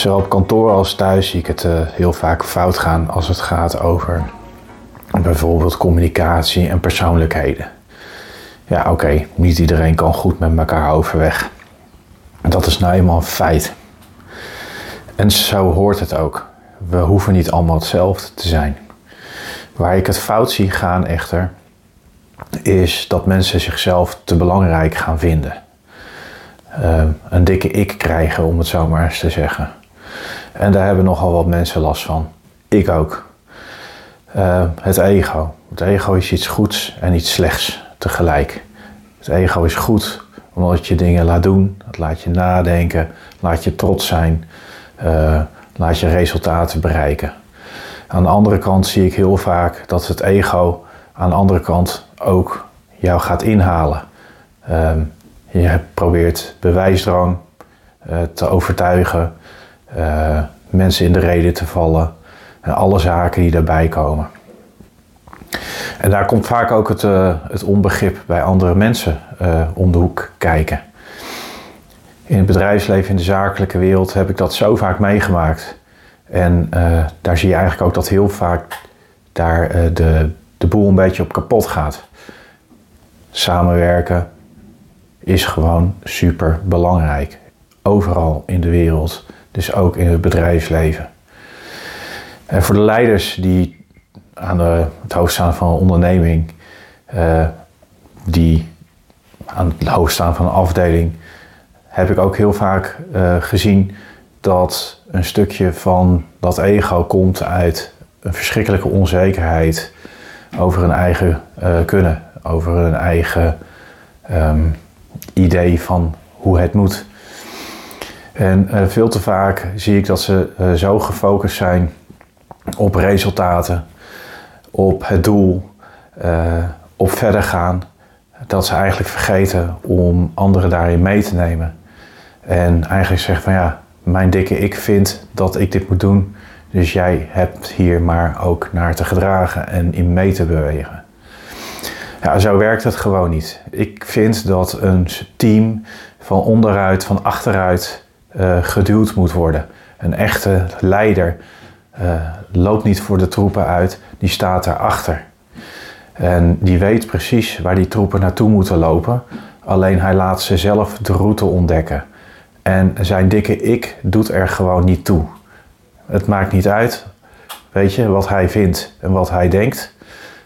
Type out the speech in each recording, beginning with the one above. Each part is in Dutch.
Zowel op kantoor als thuis zie ik het uh, heel vaak fout gaan als het gaat over bijvoorbeeld communicatie en persoonlijkheden. Ja, oké, niet iedereen kan goed met elkaar overweg. Dat is nou eenmaal een feit. En zo hoort het ook. We hoeven niet allemaal hetzelfde te zijn. Waar ik het fout zie gaan echter, is dat mensen zichzelf te belangrijk gaan vinden. Uh, een dikke ik krijgen, om het zo maar eens te zeggen. En daar hebben nogal wat mensen last van. Ik ook. Uh, het ego. Het ego is iets goeds en iets slechts tegelijk. Het ego is goed omdat je dingen laat doen, het laat je nadenken, laat je trots zijn, uh, laat je resultaten bereiken. Aan de andere kant zie ik heel vaak dat het ego aan de andere kant ook jou gaat inhalen. Uh, je probeert bewijsdrang uh, te overtuigen, uh, mensen in de reden te vallen en alle zaken die daarbij komen. En daar komt vaak ook het, uh, het onbegrip bij andere mensen om de hoek kijken. In het bedrijfsleven, in de zakelijke wereld heb ik dat zo vaak meegemaakt. En daar zie je eigenlijk ook dat heel vaak daar de, de boel een beetje op kapot gaat. Samenwerken is gewoon super belangrijk. Overal in de wereld, dus ook in het bedrijfsleven. En voor de leiders die aan de, het hoofd staan van een onderneming, uh, die aan het hoofd staan van een afdeling, heb ik ook heel vaak uh, gezien dat een stukje van dat ego komt uit een verschrikkelijke onzekerheid over hun eigen uh, kunnen, over hun eigen um, idee van hoe het moet. En uh, veel te vaak zie ik dat ze uh, zo gefocust zijn op resultaten, op het doel, op verder gaan, dat ze eigenlijk vergeten om anderen daarin mee te nemen. En eigenlijk zeggen van ja, mijn dikke ik vindt dat ik dit moet doen. Dus jij hebt hier maar ook naar te gedragen en in mee te bewegen. Ja, zo werkt het gewoon niet. Ik vind dat een team van onderuit, van achteruit uh, geduwd moet worden. Een echte leider uh, loopt niet voor de troepen uit, die staat daarachter. En die weet precies waar die troepen naartoe moeten lopen. Alleen hij laat ze zelf de route ontdekken. En zijn dikke ik doet er gewoon niet toe. Het maakt niet uit, weet je, wat hij vindt en wat hij denkt.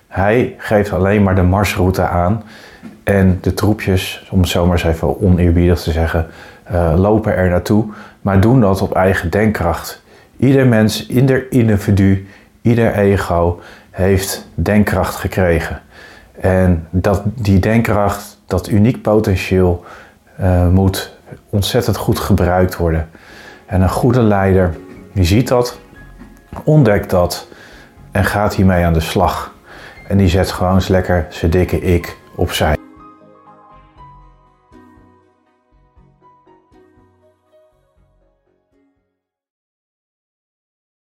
Hij geeft alleen maar de marsroute aan. En de troepjes, om het zo maar eens even oneerbiedig te zeggen, uh, lopen er naartoe. Maar doen dat op eigen denkkracht. Ieder mens, ieder individu, ieder ego heeft denkkracht gekregen. En dat, die denkkracht, dat uniek potentieel, uh, moet ontzettend goed gebruikt worden. En een goede leider die ziet dat, ontdekt dat en gaat hiermee aan de slag. En die zet gewoon eens lekker zijn dikke ik opzij.